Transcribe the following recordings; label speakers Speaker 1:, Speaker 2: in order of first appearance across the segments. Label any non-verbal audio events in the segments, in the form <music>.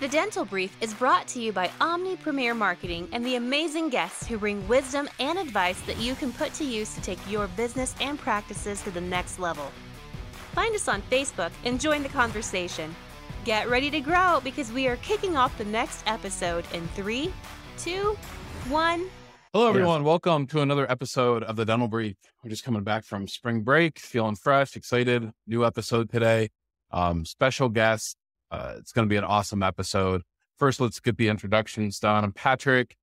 Speaker 1: The Dental Brief is brought to you by Omni Premier Marketing and the amazing guests who bring wisdom and advice that you can put to use to take your business and practices to the next level. Find us on Facebook and join the conversation. Get ready to grow because we are kicking off the next episode in three, two, one.
Speaker 2: Hello, everyone. Welcome to another episode of the Dental Brief. We're just coming back from spring break, feeling fresh, excited. New episode today. Um, special guest. Uh, it's going to be an awesome episode. First, let's get the introductions done. I'm Patrick,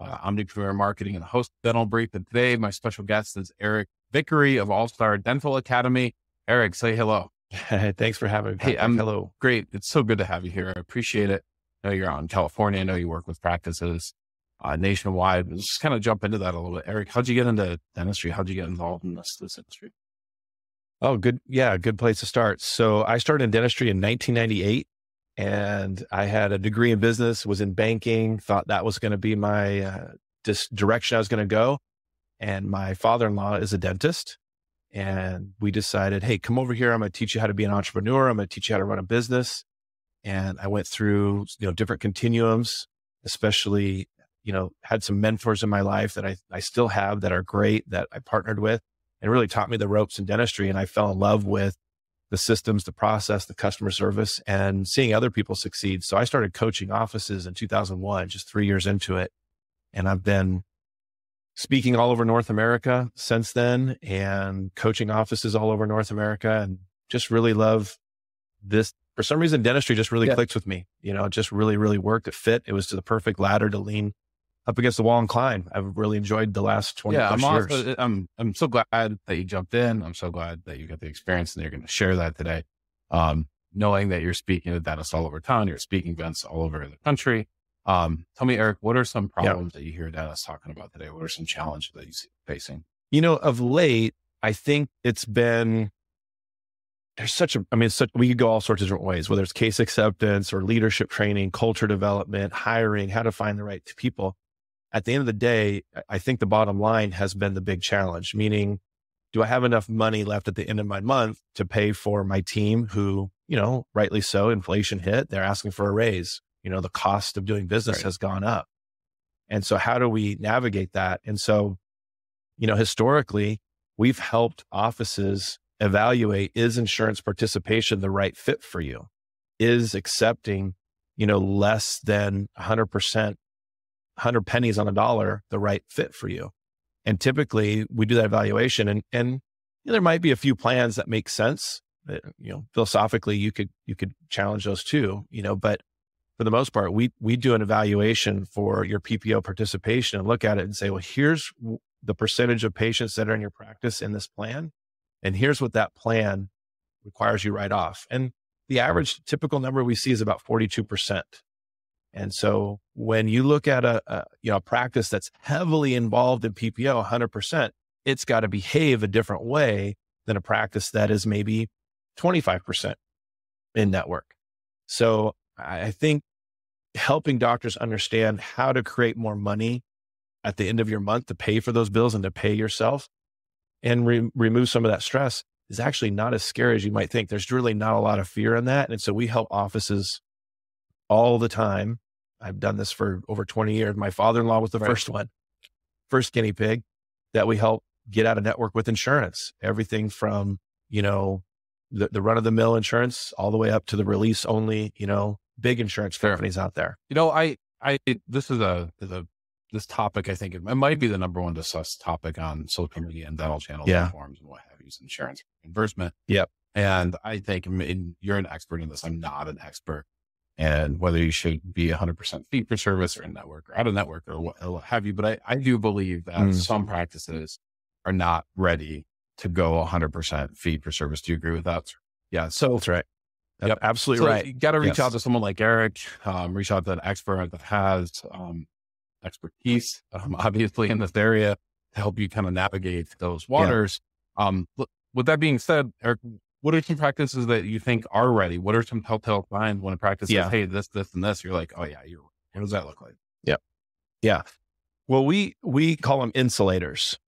Speaker 2: uh, Omni Premier Marketing and host Dental Brief. And today, my special guest is Eric Vickery of All Star Dental Academy. Eric, say hello. <laughs>
Speaker 3: Thanks for having me.
Speaker 2: Hey, I'm
Speaker 3: hello.
Speaker 2: Great. It's so good to have you here. I appreciate it. I know you're out in California. I know you work with practices uh, nationwide. Let's just kind of jump into that a little bit. Eric, how'd you get into dentistry? How'd you get involved in this, this industry?
Speaker 3: Oh, good. Yeah, good place to start. So I started in dentistry in 1998 and I had a degree in business, was in banking, thought that was going to be my uh, dis- direction I was going to go. And my father in law is a dentist. And we decided, hey, come over here. I'm going to teach you how to be an entrepreneur. I'm going to teach you how to run a business. And I went through, you know, different continuums, especially, you know, had some mentors in my life that I, I still have that are great that I partnered with and really taught me the ropes in dentistry. And I fell in love with the systems, the process, the customer service, and seeing other people succeed. So I started coaching offices in 2001, just three years into it. And I've been speaking all over North America since then and coaching offices all over North America and just really love this. For some reason, dentistry just really yeah. clicked with me. You know, it just really, really worked. It fit. It was to the perfect ladder to lean up against the wall and climb. I've really enjoyed the last 20 yeah,
Speaker 2: I'm
Speaker 3: years.
Speaker 2: Also, I'm, I'm so glad that you jumped in. I'm so glad that you got the experience and you're going to share that today. Um, knowing that you're speaking to dentists all over town, you're speaking events all over the country. Um, tell me, Eric, what are some problems yeah. that you hear dentists talking about today? What are some challenges that you see facing?
Speaker 3: You know, of late, I think it's been there's such a, I mean, such, we could go all sorts of different ways, whether it's case acceptance or leadership training, culture development, hiring, how to find the right people at the end of the day, I think the bottom line has been the big challenge, meaning, do I have enough money left at the end of my month to pay for my team who, you know, rightly so, inflation hit, they're asking for a raise. You know, the cost of doing business right. has gone up. And so how do we navigate that? And so, you know, historically, we've helped offices evaluate is insurance participation the right fit for you? Is accepting, you know, less than 100% 100 pennies on a dollar the right fit for you. And typically we do that evaluation and, and you know, there might be a few plans that make sense that, you know, philosophically you could, you could challenge those too, you know, but for the most part, we, we do an evaluation for your PPO participation and look at it and say, well, here's the percentage of patients that are in your practice in this plan. And here's what that plan requires you write off. And the average typical number we see is about 42%. And so when you look at a, a, you know a practice that's heavily involved in PPO 100%, it's got to behave a different way than a practice that is maybe 25% in network. So I think helping doctors understand how to create more money at the end of your month to pay for those bills and to pay yourself and re- remove some of that stress is actually not as scary as you might think. There's really not a lot of fear in that. And so we help offices all the time I've done this for over 20 years. My father in law was the right. first one, first guinea pig that we helped get out of network with insurance. Everything from, you know, the, the run of the mill insurance all the way up to the release only, you know, big insurance companies out there.
Speaker 2: You know, I, I, this is a, the, this topic, I think it, it might be the number one discussed topic on social media and dental channel yeah. platforms and what have you, insurance reimbursement.
Speaker 3: Yep.
Speaker 2: And I think I mean, you're an expert in this. I'm not an expert and whether you should be 100% fee for service or in network or out of network or what have you. But I, I do believe that mm. some practices are not ready to go 100% fee for service. Do you agree with that?
Speaker 3: Yeah. So that's right. Yep. Absolutely so right.
Speaker 2: You got to reach yes. out to someone like Eric, um, reach out to an expert that has um, expertise, um, <laughs> obviously, in this area to help you kind of navigate those waters. Yeah. Um, with that being said, Eric, what are some practices that you think are ready? What are some telltale signs when a practice yeah. says, Hey, this, this, and this, you're like, Oh yeah, you're, what does that look like?
Speaker 3: Yeah, Yeah. Well, we, we call them insulators.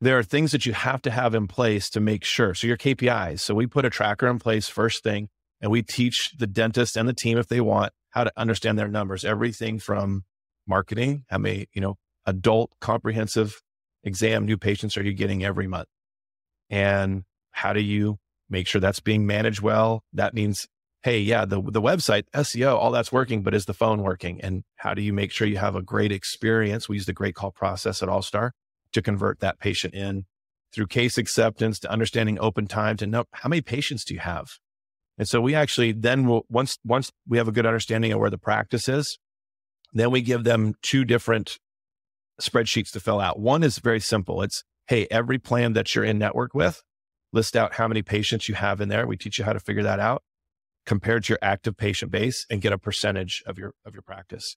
Speaker 3: There are things that you have to have in place to make sure. So your KPIs. So we put a tracker in place first thing. And we teach the dentist and the team, if they want, how to understand their numbers, everything from marketing, how many, you know, adult comprehensive exam new patients are you getting every month? And how do you make sure that's being managed well? That means, hey, yeah, the, the website, SEO, all that's working, but is the phone working? And how do you make sure you have a great experience? We use the great call process at Allstar to convert that patient in through case acceptance to understanding open time to know how many patients do you have? And so we actually then will, once, once we have a good understanding of where the practice is, then we give them two different spreadsheets to fill out. One is very simple. It's, Hey, every plan that you're in network with, list out how many patients you have in there. We teach you how to figure that out compared to your active patient base and get a percentage of your, of your practice.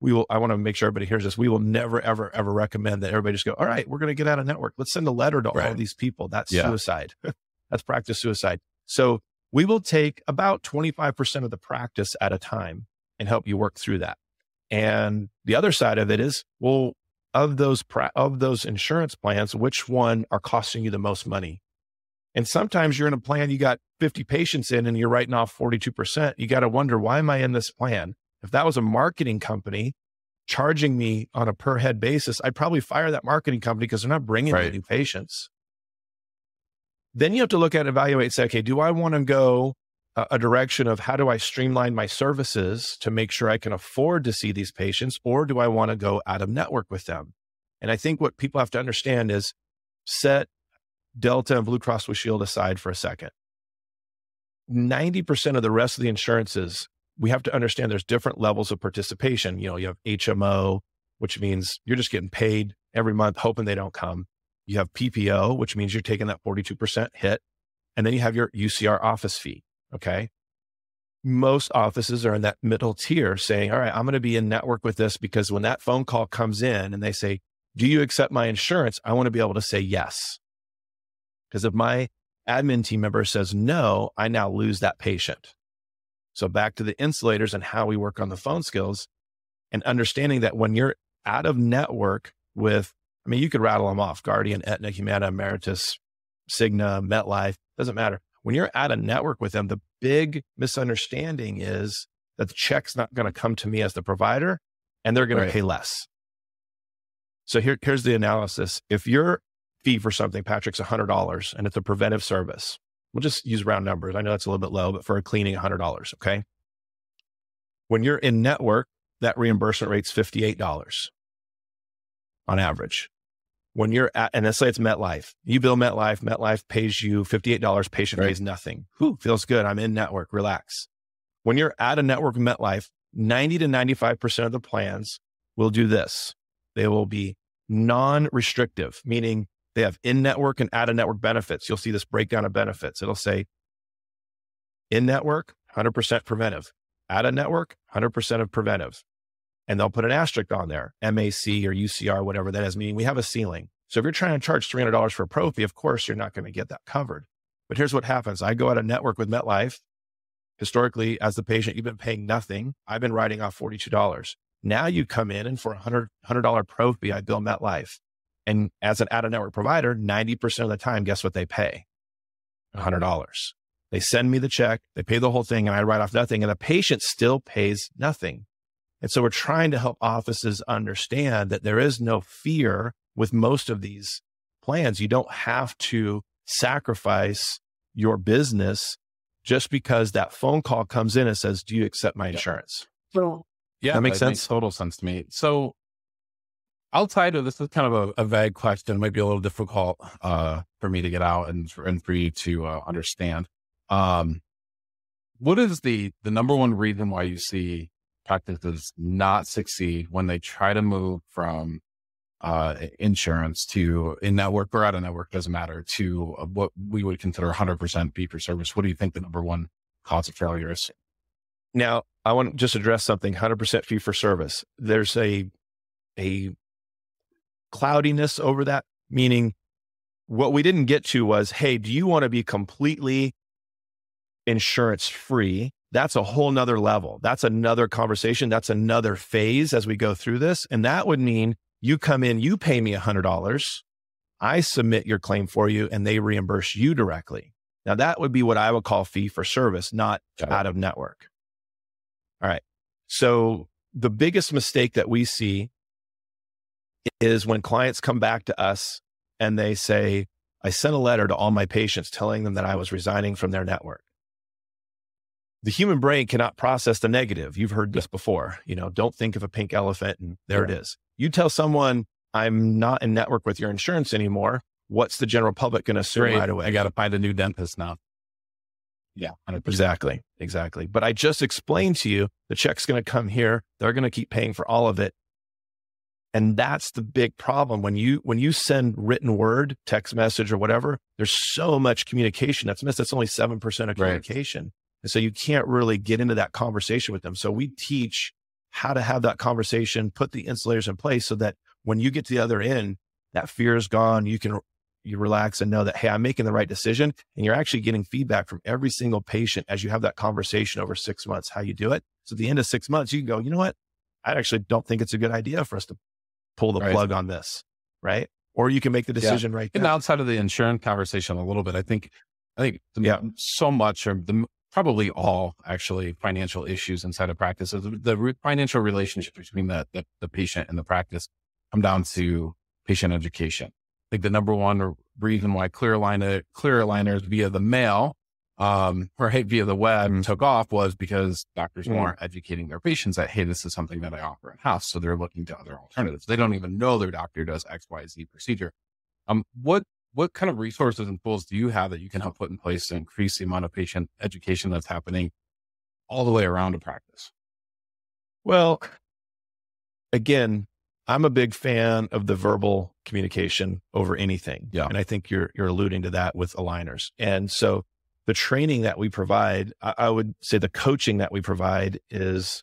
Speaker 3: We will, I want to make sure everybody hears this. We will never, ever, ever recommend that everybody just go, all right, we're going to get out of network. Let's send a letter to right. all these people. That's yeah. suicide. <laughs> That's practice suicide. So we will take about 25% of the practice at a time and help you work through that. And the other side of it is, well, of those pra- of those insurance plans, which one are costing you the most money? And sometimes you're in a plan, you got 50 patients in and you're writing off 42%. You got to wonder, why am I in this plan? If that was a marketing company charging me on a per head basis, I'd probably fire that marketing company because they're not bringing right. new patients. Then you have to look at evaluate, say, okay, do I want to go a, a direction of how do I streamline my services to make sure I can afford to see these patients, or do I want to go out of network with them? And I think what people have to understand is set Delta and Blue Cross Blue Shield aside for a second. 90% of the rest of the insurances, we have to understand there's different levels of participation. You know, you have HMO, which means you're just getting paid every month, hoping they don't come. You have PPO, which means you're taking that 42% hit. And then you have your UCR office fee. Okay. Most offices are in that middle tier saying, all right, I'm going to be in network with this because when that phone call comes in and they say, do you accept my insurance? I want to be able to say yes. Because if my admin team member says no, I now lose that patient. So back to the insulators and how we work on the phone skills and understanding that when you're out of network with, I mean, you could rattle them off Guardian, Aetna, Humana, Ameritas, Cigna, MetLife, doesn't matter when you're at a network with them, the big misunderstanding is that the check's not going to come to me as the provider and they're going right. to pay less. So here, here's the analysis. If your fee for something, Patrick's $100 and it's a preventive service, we'll just use round numbers. I know that's a little bit low, but for a cleaning, $100. Okay. When you're in network, that reimbursement rate's $58 on average when you're at, and let's say it's MetLife, you bill MetLife, MetLife pays you $58, patient right. pays nothing. Whew, feels good. I'm in network, relax. When you're at a network with MetLife, 90 to 95% of the plans will do this. They will be non restrictive, meaning they have in network and out of network benefits. You'll see this breakdown of benefits. It'll say in network, 100% preventive, out of network, 100% of preventive, and they'll put an asterisk on there, MAC or UCR, whatever that is, meaning we have a ceiling. So if you're trying to charge $300 for a prophy, of course, you're not going to get that covered. But here's what happens. I go out of network with MetLife. Historically, as the patient, you've been paying nothing. I've been writing off $42. Now you come in and for a $100, $100 prophy, I bill MetLife. And as an out of network provider, 90% of the time, guess what they pay? $100. They send me the check, they pay the whole thing, and I write off nothing. And the patient still pays nothing. And so we're trying to help offices understand that there is no fear with most of these plans. You don't have to sacrifice your business just because that phone call comes in and says, Do you accept my insurance?
Speaker 2: Well, yeah, that makes that sense. Makes total sense to me. So outside of this is kind of a, a vague question, it might be a little difficult uh, for me to get out and for, and for you to uh, understand. Um, what is the the number one reason why you see practices not succeed when they try to move from uh, insurance to in network or out of network doesn't matter to uh, what we would consider 100% fee for service. What do you think the number one cause of failure is?
Speaker 3: Now, I want to just address something 100% fee for service. There's a a cloudiness over that, meaning what we didn't get to was, hey, do you want to be completely insurance free that's a whole nother level. That's another conversation. That's another phase as we go through this. And that would mean you come in, you pay me $100. I submit your claim for you and they reimburse you directly. Now that would be what I would call fee for service, not out of network. All right. So the biggest mistake that we see is when clients come back to us and they say, I sent a letter to all my patients telling them that I was resigning from their network. The human brain cannot process the negative. You've heard this before. You know, don't think of a pink elephant and there it is. You tell someone, I'm not in network with your insurance anymore. What's the general public going to assume
Speaker 2: Great.
Speaker 3: right away?
Speaker 2: I got to find a new dentist now. Yeah. 100%.
Speaker 3: Exactly. Exactly. But I just explained to you the check's going to come here. They're going to keep paying for all of it. And that's the big problem when you when you send written word, text message or whatever, there's so much communication that's missed. That's only 7% of
Speaker 2: Right.
Speaker 3: communication. And so you can't really get into that conversation with them. So we teach how to have that conversation, put the insulators in place so that when you get to the other end, that fear is gone. You can you relax and know that, hey, I'm making the right decision. And you're actually getting feedback from every single patient as you have that conversation over six months, how you do it. So at the end of six months, you can go, you know what? I actually don't think it's a good idea for us to pull the
Speaker 2: Right.
Speaker 3: plug on this. Right. Or you can make the
Speaker 2: Yeah.
Speaker 3: decision right
Speaker 2: And
Speaker 3: there.
Speaker 2: outside of the insurance conversation a little bit, I think, I think the,
Speaker 3: Yeah.
Speaker 2: so much or the, probably all actually financial issues inside of practice, the, the financial relationship between the, the, the patient and the practice come down to patient education. I think the number one reason why clear aligner, clear aligners via the mail, um, or hey, via the web
Speaker 3: Mm.
Speaker 2: took off was because doctors
Speaker 3: Mm.
Speaker 2: weren't educating their patients that, hey, this is something that I offer in house. So they're looking to other alternatives. They don't even know their doctor does X, Y, Z procedure. Um, what what kind of resources and tools do you have that you can help put in place to increase the amount of patient education that's happening all the way around a practice?
Speaker 3: Well, again, I'm a big fan of the verbal communication over anything.
Speaker 2: Yeah.
Speaker 3: And I think you're you're alluding to that with aligners. And so the training that we provide, I, I would say the coaching that we provide is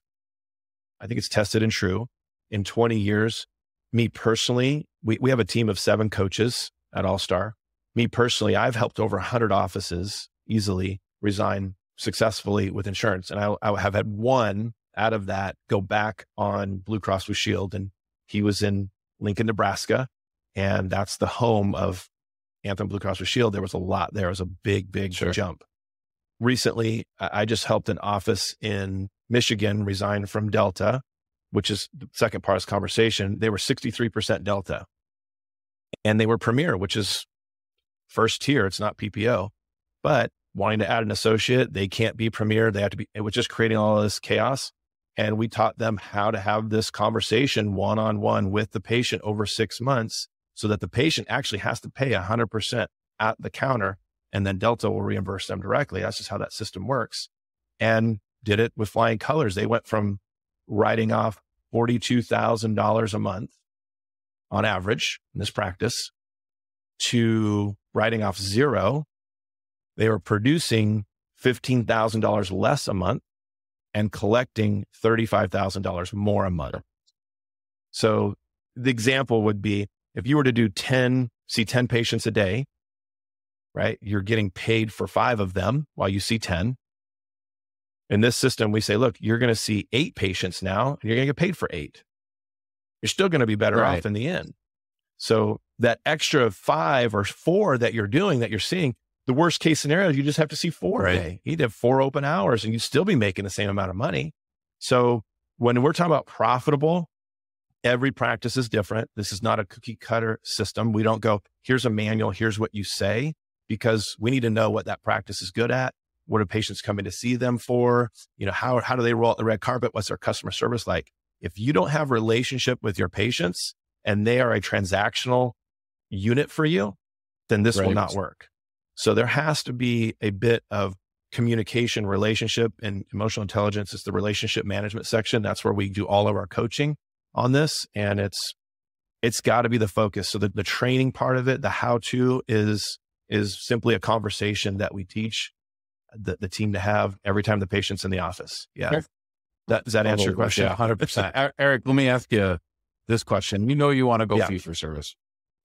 Speaker 3: I think it's tested and true. In 20 years, me personally, we, we have a team of seven coaches at All Star. Me personally, I've helped over 100 offices easily resign successfully with insurance. And I, I have had one out of that go back on Blue Cross Blue Shield. And he was in Lincoln, Nebraska. And that's the home of Anthem Blue Cross Blue Shield. There was a lot there. It was a big, big
Speaker 2: Sure.
Speaker 3: jump. Recently, I just helped an office in Michigan resign from Delta, which is the second part of this conversation. They were 63% Delta and they were Premier, which is first tier. It's not PPO, but wanting to add an associate, they can't be Premier. They have to be, it was just creating all this chaos. And we taught them how to have this conversation one on one with the patient over six months so that the patient actually has to pay 100% at the counter and then Delta will reimburse them directly. That's just how that system works. And did it with flying colors. They went from writing off $42,000 a month on average in this practice to writing off zero. They were producing $15,000 less a month and collecting $35,000 more a month. So the example would be if you were to do 10, see 10 patients a day, right? You're getting paid for five of them while you see 10. In this system, we say, look, you're going to see eight patients now and you're going to get paid for eight. You're still going to be better
Speaker 2: Right.
Speaker 3: off in the end. So that extra five or four that you're doing that you're seeing, the worst case scenario, you just have to see four
Speaker 2: Right.
Speaker 3: a day. You'd have four open hours and you'd still be making the same amount of money. So when we're talking about profitable, every practice is different. This is not a cookie cutter system. We don't go, here's a manual, here's what you say, because we need to know what that practice is good at. What are patients coming to see them for? You know, how, how do they roll out the red carpet? What's their customer service like? If you don't have relationship with your patients and they are a transactional unit for you, then this will not work. So there has to be a bit of communication, relationship, and emotional intelligence is the relationship management section. That's where we do all of our coaching on this. And it's it's got to be the focus. So the, the training part of it, the how to is is simply a conversation that we teach the, the team to have every time the patient's in the office. Yeah.
Speaker 2: Okay.
Speaker 3: That, does that answer your question?
Speaker 2: Yeah, hundred percent. E, Eric, let me ask you this question. You know, you want to go
Speaker 3: Yeah.
Speaker 2: fee for service,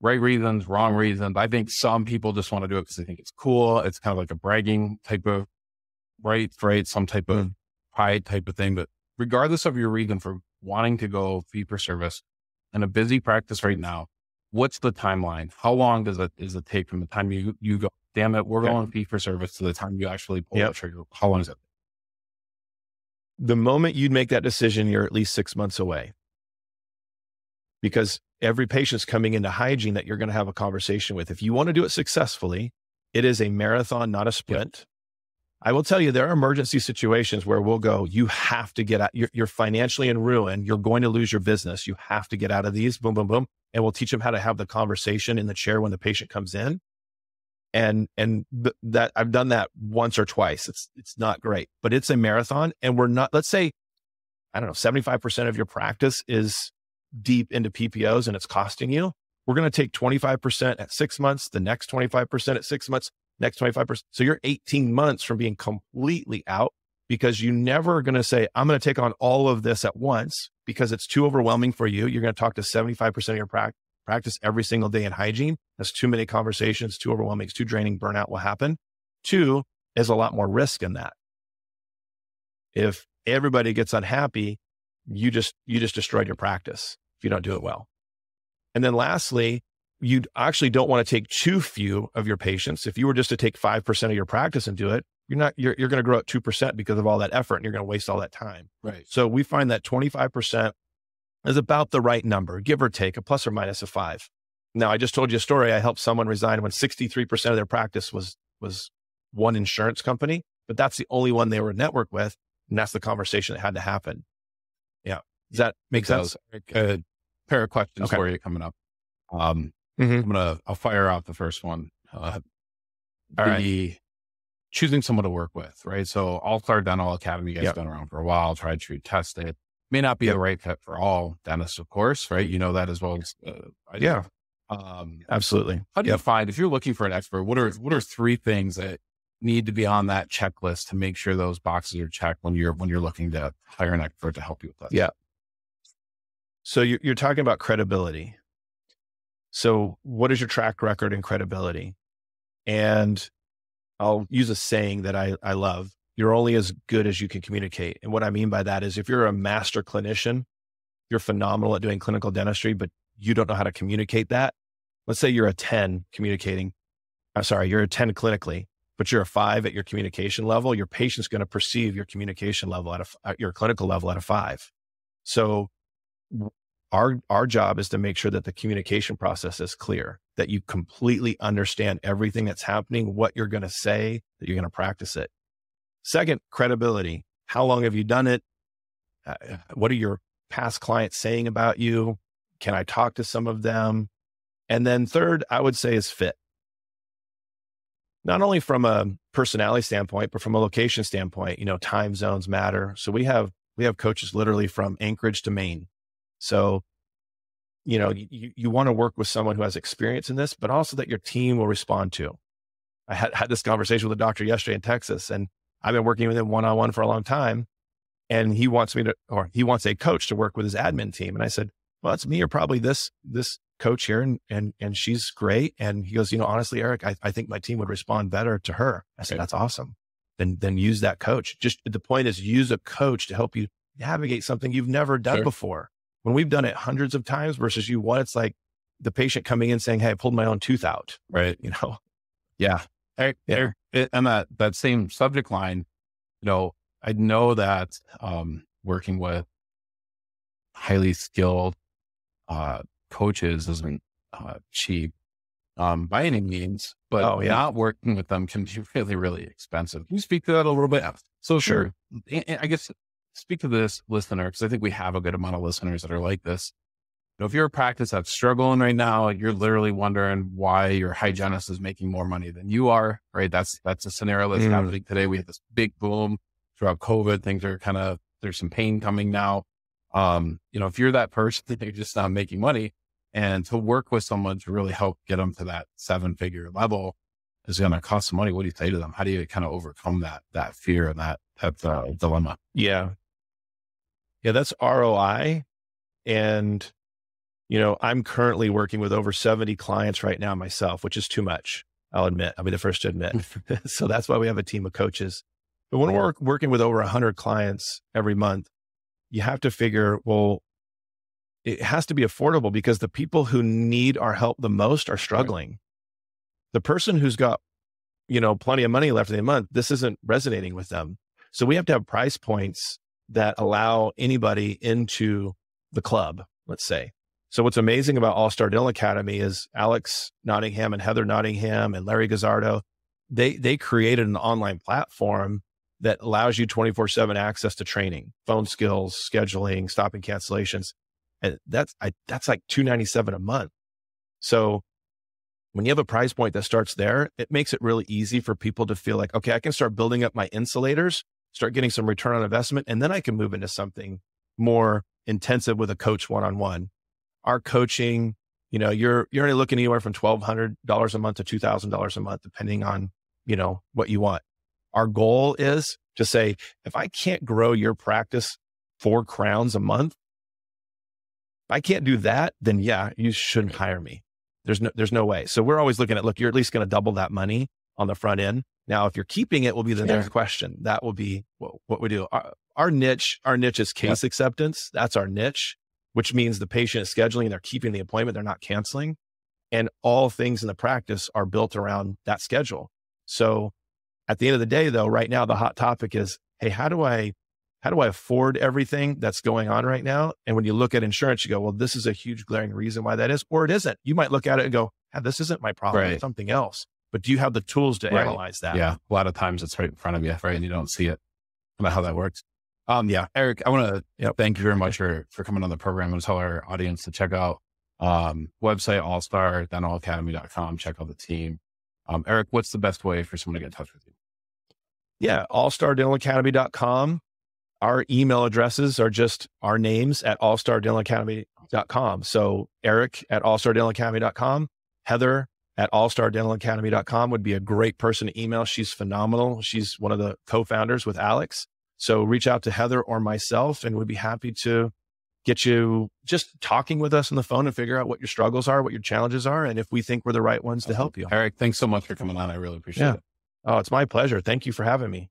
Speaker 2: right reasons, wrong reasons. I think some people just want to do it because they think it's cool. It's kind of like a bragging type of right, right, some type of
Speaker 3: Mm.
Speaker 2: pride type of thing. But regardless of your reason for wanting to go fee for service in a busy practice right now, what's the timeline? How long does it does it take from the time you you go, damn it, we're
Speaker 3: Okay.
Speaker 2: going fee for service to the time you actually pull
Speaker 3: Yep.
Speaker 2: the trigger? How long is it?
Speaker 3: the moment you'd make that decision, you're at least six months away. Because every patient's coming into hygiene that you're going to have a conversation with. If you want to do it successfully, it is a marathon, not a sprint. I will tell you, there are emergency situations where we'll go, you have to get out, you're, you're financially in ruin. You're going to lose your business. You have to get out of these, boom, boom, boom. And we'll teach them how to have the conversation in the chair when the patient comes in. And, and th- that I've done that once or twice. It's, it's not great, but it's a marathon. And we're not, let's say, I don't know, 75% of your practice is deep into PPOs and it's costing you. We're going to take 25% at six months, the next 25% at six months, next 25%. So you're 18 months from being completely out because you never going to say, I'm going to take on all of this at once because it's too overwhelming for you. You're going to talk to 75% of your prac- practice every single day in hygiene. That's too many conversations, too overwhelming, it's too draining, burnout will happen. Two is a lot more risk in that. If everybody gets unhappy, you just, you just destroyed your practice if you don't do it well. And then lastly, you actually don't want to take too few of your patients. If you were just to take 5% of your practice and do it, you're not, you're, you're going to grow at 2% because of all that effort and you're going to waste all that time.
Speaker 2: Right.
Speaker 3: So we find that 25% is about the right number, give or take a plus or minus of five. Now, I just told you a story. I helped someone resign when 63% of their practice was, was one insurance company, but that's the only one they were networked with. And that's the conversation that had to happen. Yeah. Does that make sense?
Speaker 2: A pair of questions
Speaker 3: Okay.
Speaker 2: for you coming up. Um,
Speaker 3: Mhm.
Speaker 2: I'm gonna I'll fire out the first one. Uh,
Speaker 3: All right.
Speaker 2: the choosing someone to work with, right? So All Star Dental Academy guys
Speaker 3: Yep.
Speaker 2: been around for a while, tried, true, tested. May not be
Speaker 3: Yep.
Speaker 2: the right fit for all dentists, of course, right? You know that as well as uh.
Speaker 3: Yeah.
Speaker 2: Um,
Speaker 3: Absolutely.
Speaker 2: how do you find if you're looking for an expert? What are what are three things that need to be on that checklist to make sure those boxes are checked when you're when you're looking to hire an expert to help you with that?
Speaker 3: Yeah. So you're, you're talking about credibility. So what is your track record and credibility? And I'll use a saying that I, I love. You're only as good as you can communicate. And what I mean by that is if you're a master clinician, you're phenomenal at doing clinical dentistry, but you don't know how to communicate that. Let's say you're a 10 communicating. I'm sorry, you're a 10 clinically, but you're a five at your communication level. Your patient's going to perceive your communication level at, a, at your clinical level at a five. So our, our job is to make sure that the communication process is clear, that you completely understand everything that's happening, what you're going to say, that you're going to practice it. Second, credibility. How long have you done it? Uh, what are your past clients saying about you? Can I talk to some of them? And then third, I would say is fit. Not only from a personality standpoint, but from a location standpoint, you know, time zones matter. So we have, we have coaches literally from Anchorage to Maine. So, you know, you, you want to work with someone who has experience in this, but also that your team will respond to. I had, had this conversation with a doctor yesterday in Texas, and I've been working with him one on one for a long time. And he wants me to, or he wants a coach to work with his admin team. And I said, well, it's me or probably this, this coach here. And, and, and she's great. And he goes, you know, honestly, Eric, I, I think my team would respond better to her. I said,
Speaker 2: Okay.
Speaker 3: that's awesome. Then, then use that coach. Just the point is use a coach to help you navigate something you've never done
Speaker 2: Sure.
Speaker 3: before. When we've done it hundreds of times versus you one, it's like the patient coming in saying, Hey, I pulled my own tooth out,
Speaker 2: Right.
Speaker 3: you know?
Speaker 2: Yeah. Eric,
Speaker 3: Yeah.
Speaker 2: It- and that, that same subject line, you know, I know that um, working with highly skilled uh, coaches isn't uh, cheap um, by any means, but
Speaker 3: Oh, yeah.
Speaker 2: not working with them can be <laughs> really, really expensive. Can you speak to that a little bit? So
Speaker 3: Sure.
Speaker 2: I guess speak to this listener because I think we have a good amount of listeners that are like this. You know, if you're a practice that's struggling right now, you're literally wondering why your hygienist is making more money than you are, right? That's that's a scenario that's
Speaker 3: Mm.
Speaker 2: happening today. We had this big boom throughout COVID. Things are kind of there's some pain coming now. Um, you know, if you're that person <laughs> that you're just not making money, and to work with someone to really help get them to that seven figure level is going to cost some money. What do you say to them? How do you kind of overcome that that fear and that that uh, dilemma?
Speaker 3: Yeah. Yeah, that's ROI. And, you know, I'm currently working with over 70 clients right now myself, which is too much. I'll admit. I'll be the first to admit. <laughs> <laughs> so that's why we have a team of coaches. But when we're working with over 100 clients every month, you have to figure, well, it has to be affordable because the people who need our help the most are struggling. Right. The person who's got, you know, plenty of money left in the month, this isn't resonating with them. So we have to have price points that allow anybody into the club, let's say. So what's amazing about All Star Dental Academy is Alex Nottingham and Heather Nottingham and Larry Gazzardo, they they created an online platform that allows you 24/7 access to training, phone skills, scheduling, stopping cancellations. And that's I, that's like 297 a month. So when you have a price point that starts there, it makes it really easy for people to feel like, okay, I can start building up my insulators, start getting some return on investment, and then I can move into something more intensive with a coach one on one. Our coaching, you know, you're you're only looking anywhere from twelve hundred dollars a month to two thousand dollars a month, depending on you know what you want. Our goal is to say, if I can't grow your practice four crowns a month, I can't do that, then yeah, you shouldn't hire me. There's no, there's no way. So we're always looking at, look, you're at least going to double that money on the front end. Now, if you're keeping it, will be the next question. That will be what, what we do. Our, our, niche, our niche is case acceptance. That's our niche, which means the patient is scheduling, and they're keeping the appointment, they're not canceling. And all things in the practice are built around that schedule. So at the end of the day, though, right now, the hot topic is, Hey, how do I how do I afford everything that's going on right now? And when you look at insurance, you go, well, this is a huge glaring reason why that is, or it isn't. You might look at it and go, yeah, this isn't my problem. Right. It's something else. But do you have the tools to right. analyze that?
Speaker 2: Yeah. A lot of times it's right in front of you, right? And you don't see it. About how that works. Um, yeah, Eric, I want to yep. thank you very much for, for coming on the program and tell our audience to check out um, website, allstardentalacademy.com. Check out the team. Um, Eric, what's the best way for someone to get in touch with you?
Speaker 3: Yeah, allstardentalacademy.com our email addresses are just our names at allstardentalacademy.com. So Eric at allstardentalacademy.com, Heather at allstardentalacademy.com would be a great person to email. She's phenomenal. She's one of the co-founders with Alex. So reach out to Heather or myself and we'd be happy to get you just talking with us on the phone and figure out what your struggles are, what your challenges are, and if we think we're the right ones to help you.
Speaker 2: Eric, thanks so much for coming on. I really appreciate yeah. it.
Speaker 3: Oh, it's my pleasure. Thank you for having me.